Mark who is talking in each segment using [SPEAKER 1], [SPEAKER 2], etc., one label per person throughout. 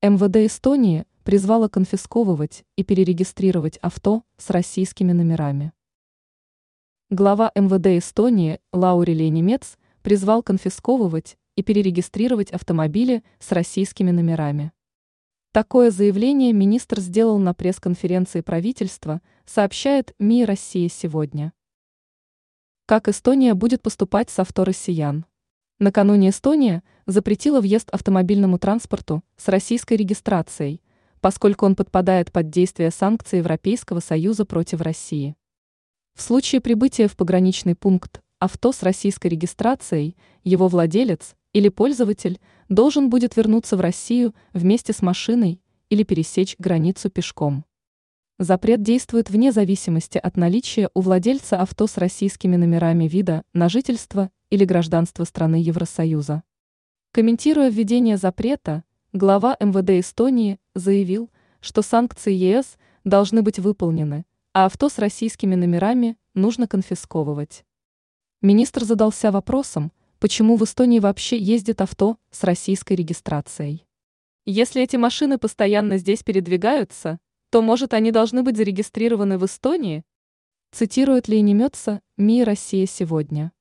[SPEAKER 1] МВД Эстонии призвала конфисковывать и перерегистрировать авто с российскими номерами. Глава МВД Эстонии Лаурелий Немец призвал конфисковывать и перерегистрировать автомобили с российскими номерами. Такое заявление министр сделал на пресс-конференции правительства, сообщает МИ «Россия сегодня». Как Эстония будет поступать с авто россиян? Накануне Эстония запретила въезд автомобильному транспорту с российской регистрацией, поскольку он подпадает под действие санкций Европейского Союза против России. В случае прибытия в пограничный пункт авто с российской регистрацией, его владелец или пользователь должен будет вернуться в Россию вместе с машиной или пересечь границу пешком. Запрет действует вне зависимости от наличия у владельца авто с российскими номерами вида на жительство или гражданство страны Евросоюза. Комментируя введение запрета, глава МВД Эстонии заявил, что санкции ЕС должны быть выполнены, а авто с российскими номерами нужно конфисковывать. Министр задался вопросом, почему в Эстонии вообще ездит авто с российской регистрацией. Если эти машины постоянно здесь передвигаются, то, может, они должны быть зарегистрированы в Эстонии? Цитирует ли Немеца МИ «Россия сегодня».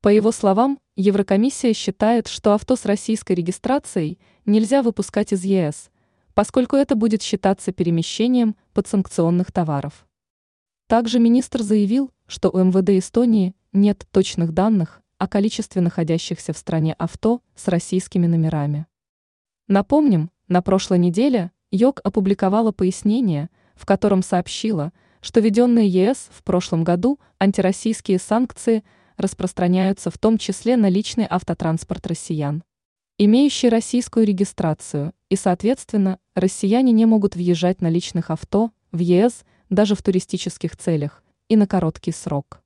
[SPEAKER 1] По его словам, Еврокомиссия считает, что авто с российской регистрацией нельзя выпускать из ЕС, поскольку это будет считаться перемещением подсанкционных товаров. Также министр заявил, что у МВД Эстонии нет точных данных о количестве находящихся в стране авто с российскими номерами. Напомним, на прошлой неделе ЙОК опубликовала пояснение, в котором сообщила, что введенные ЕС в прошлом году антироссийские санкции распространяются в том числе на личный автотранспорт россиян, имеющий российскую регистрацию, и, соответственно, россияне не могут въезжать на личных авто в ЕС даже в туристических целях и на короткий срок.